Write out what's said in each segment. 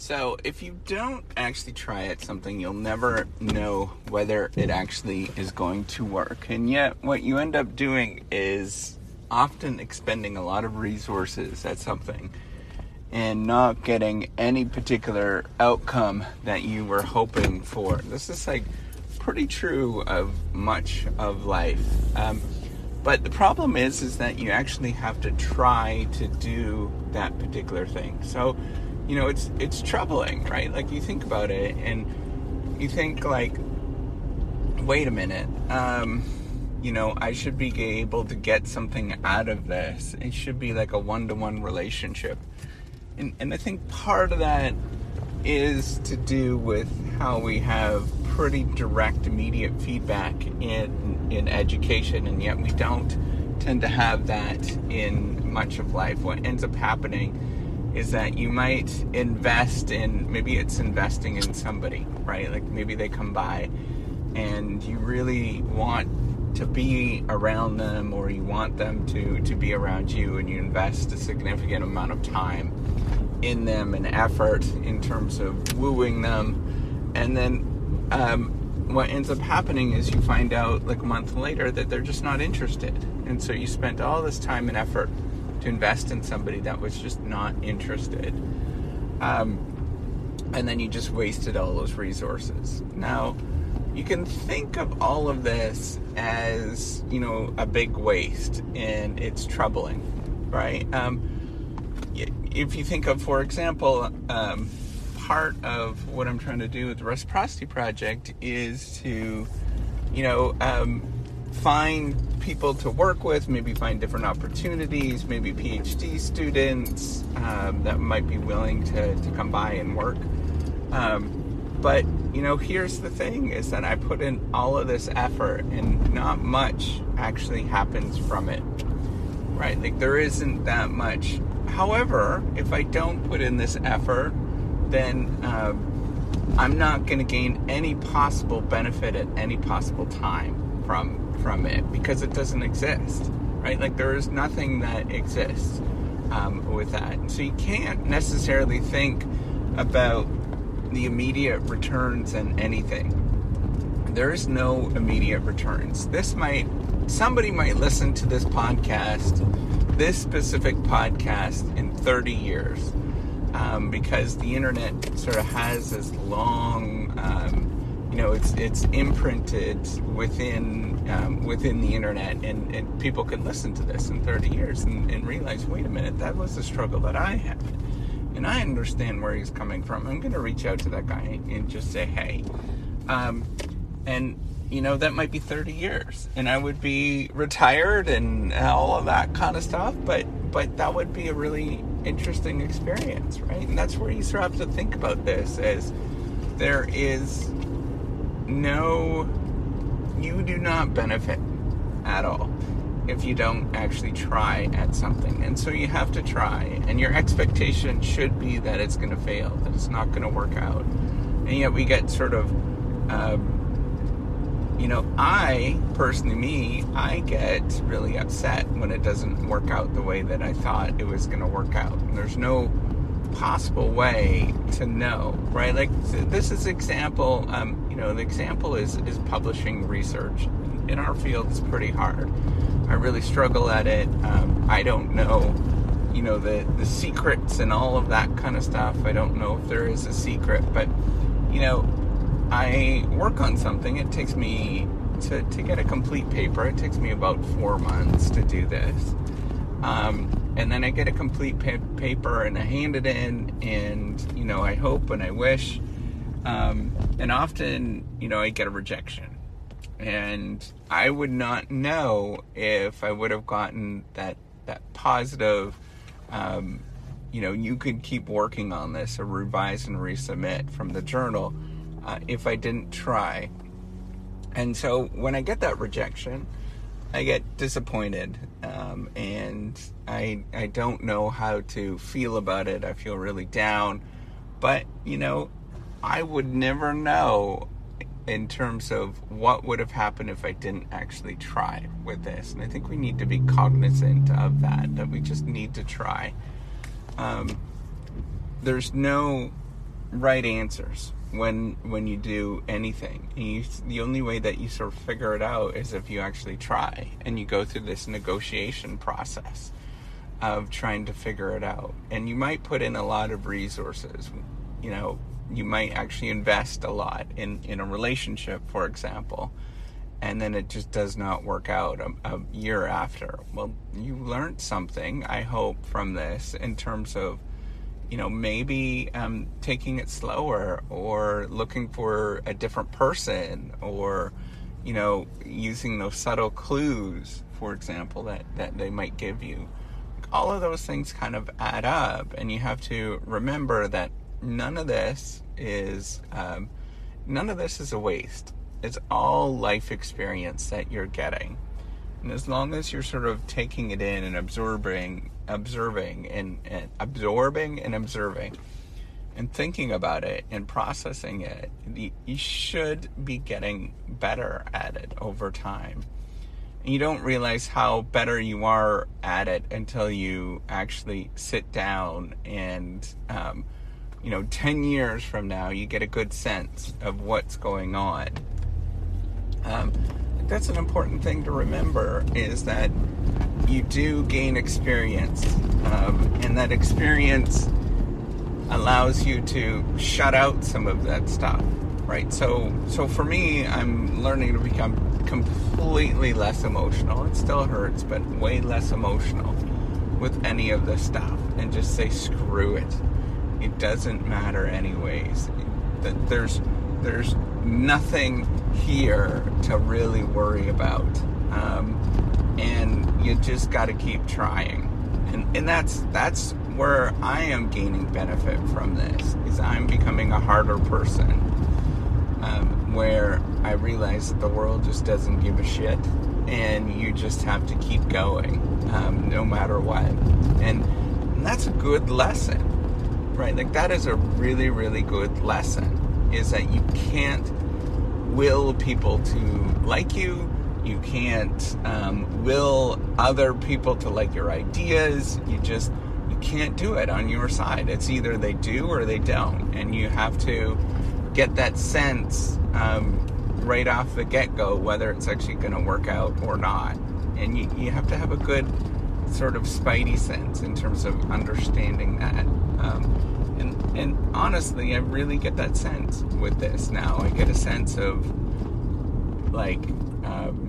So, if you don't actually try at something, you'll never know whether it actually is going to work. And yet, what you end up doing is often expending a lot of resources at something and not getting any particular outcome that you were hoping for. This is like pretty true of much of life. Um, but the problem is, is that you actually have to try to do that particular thing. So, you know, it's it's troubling, right? Like you think about it, and you think like, wait a minute, um, you know, I should be able to get something out of this. It should be like a one-to-one relationship, and and I think part of that is to do with how we have pretty direct, immediate feedback in in education, and yet we don't tend to have that in much of life. What ends up happening is that you might invest in maybe it's investing in somebody, right? Like maybe they come by and you really want to be around them or you want them to to be around you and you invest a significant amount of time in them and effort in terms of wooing them and then um, what ends up happening is you find out like a month later that they're just not interested. And so you spent all this time and effort to invest in somebody that was just not interested. Um, and then you just wasted all those resources. Now, you can think of all of this as, you know, a big waste and it's troubling, right? Um, if you think of, for example, um, part of what I'm trying to do with the Reciprocity Project is to, you know, um, find people to work with, maybe find different opportunities, maybe PhD students um, that might be willing to, to come by and work. Um, but, you know, here's the thing is that I put in all of this effort and not much actually happens from it. Right? Like there isn't that much. However, if I don't put in this effort, then uh, I'm not going to gain any possible benefit at any possible time from from it because it doesn't exist, right? Like there is nothing that exists um, with that. So you can't necessarily think about the immediate returns and anything. There is no immediate returns. This might somebody might listen to this podcast, this specific podcast in 30 years um, because the internet sort of has this long, um, you know, it's it's imprinted within um, within the internet, and, and people can listen to this in 30 years and, and realize, wait a minute, that was the struggle that I had, and I understand where he's coming from. I'm going to reach out to that guy and just say, hey, um, and you know that might be 30 years and i would be retired and all of that kind of stuff but but that would be a really interesting experience, right? And that's where you sort of have to think about this as there is no you do not benefit at all if you don't actually try at something. And so you have to try. And your expectation should be that it's going to fail, that it's not going to work out. And yet we get sort of um, you know, I personally, me, I get really upset when it doesn't work out the way that I thought it was going to work out. And there's no possible way to know, right? Like this is example. Um, you know, the example is is publishing research. In our field, it's pretty hard. I really struggle at it. Um, I don't know, you know, the the secrets and all of that kind of stuff. I don't know if there is a secret, but you know, I work on something, it takes me to, to get a complete paper, it takes me about four months to do this. Um, and then I get a complete pa- paper and I hand it in, and you know, I hope and I wish. Um, and often, you know, I get a rejection. And I would not know if I would have gotten that that positive, um, you know, you could keep working on this or revise and resubmit from the journal uh, if I didn't try. And so when I get that rejection, I get disappointed, um, and I I don't know how to feel about it. I feel really down, but you know, I would never know in terms of what would have happened if I didn't actually try with this. And I think we need to be cognizant of that. That we just need to try. Um, there's no right answers when when you do anything. And you, the only way that you sort of figure it out is if you actually try and you go through this negotiation process of trying to figure it out. And you might put in a lot of resources. You know, you might actually invest a lot in in a relationship, for example. And then it just does not work out a, a year after. Well, you learned something, I hope, from this in terms of you know, maybe um, taking it slower or looking for a different person or, you know, using those subtle clues, for example, that, that they might give you. All of those things kind of add up, and you have to remember that none of this is um, none of this is a waste. It's all life experience that you're getting. And as long as you're sort of taking it in and absorbing, observing and, and absorbing and observing and thinking about it and processing it, you should be getting better at it over time. And you don't realize how better you are at it until you actually sit down and, um, you know, 10 years from now, you get a good sense of what's going on. Um, that's an important thing to remember is that you do gain experience, um, and that experience allows you to shut out some of that stuff, right? So, so for me, I'm learning to become completely less emotional. It still hurts, but way less emotional with any of this stuff, and just say screw it. It doesn't matter anyways. That there's there's nothing here to really worry about. Um, and you just got to keep trying. And, and that's that's where I am gaining benefit from this is I'm becoming a harder person um, where I realize that the world just doesn't give a shit and you just have to keep going um, no matter what and, and that's a good lesson right like that is a really really good lesson is that you can't will people to like you. You can't um, will other people to like your ideas. You just you can't do it on your side. It's either they do or they don't, and you have to get that sense um, right off the get go whether it's actually going to work out or not. And you, you have to have a good sort of spidey sense in terms of understanding that. Um, and and honestly, I really get that sense with this now. I get a sense of like um,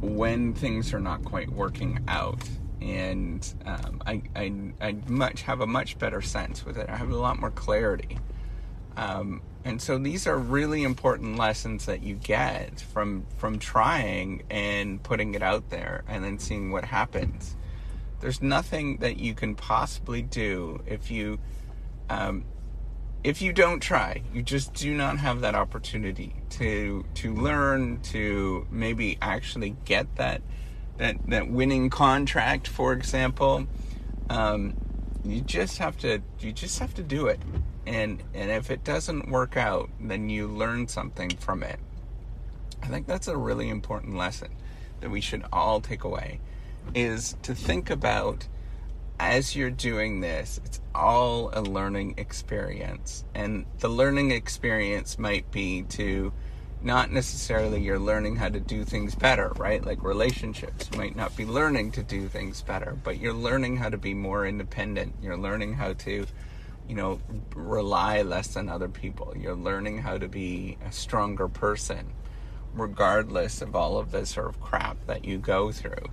when things are not quite working out, and um, I, I I much have a much better sense with it. I have a lot more clarity. Um, and so these are really important lessons that you get from from trying and putting it out there and then seeing what happens there's nothing that you can possibly do if you um, if you don't try. You just do not have that opportunity to to learn to maybe actually get that that that winning contract, for example. Um, you just have to you just have to do it and and if it doesn't work out then you learn something from it i think that's a really important lesson that we should all take away is to think about as you're doing this, it's all a learning experience. And the learning experience might be to not necessarily you're learning how to do things better, right? Like relationships might not be learning to do things better, but you're learning how to be more independent. You're learning how to, you know, rely less on other people. You're learning how to be a stronger person, regardless of all of the sort of crap that you go through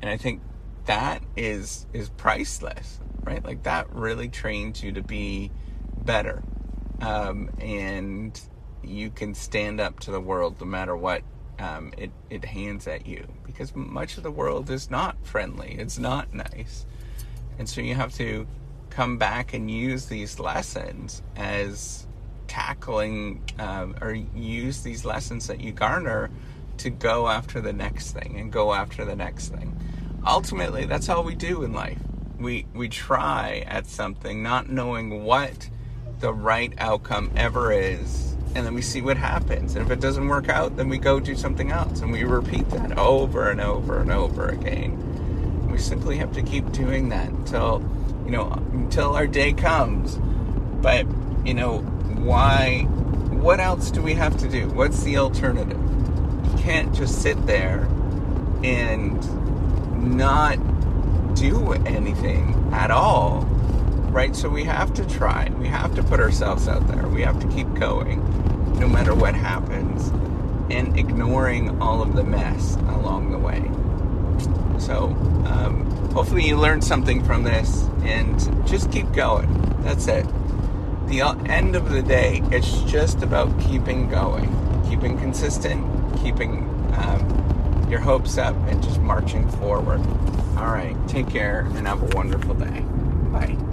and I think that is is priceless, right? Like that really trains you to be better, um, and you can stand up to the world no matter what um, it it hands at you, because much of the world is not friendly. It's not nice, and so you have to come back and use these lessons as tackling um, or use these lessons that you garner to go after the next thing and go after the next thing. Ultimately, that's all we do in life. We we try at something not knowing what the right outcome ever is, and then we see what happens. And if it doesn't work out, then we go do something else, and we repeat that over and over and over again. We simply have to keep doing that until you know until our day comes But, you know, why? What else do we have to do? What's the alternative? You can't just sit there and not do anything at all, right? So we have to try. We have to put ourselves out there. We have to keep going no matter what happens and ignoring all of the mess along the way. So, hopefully, you learned something from this and just keep going. That's it. The end of the day, it's just about keeping going, keeping consistent, keeping um, your hopes up, and just marching forward. All right, take care and have a wonderful day. Bye.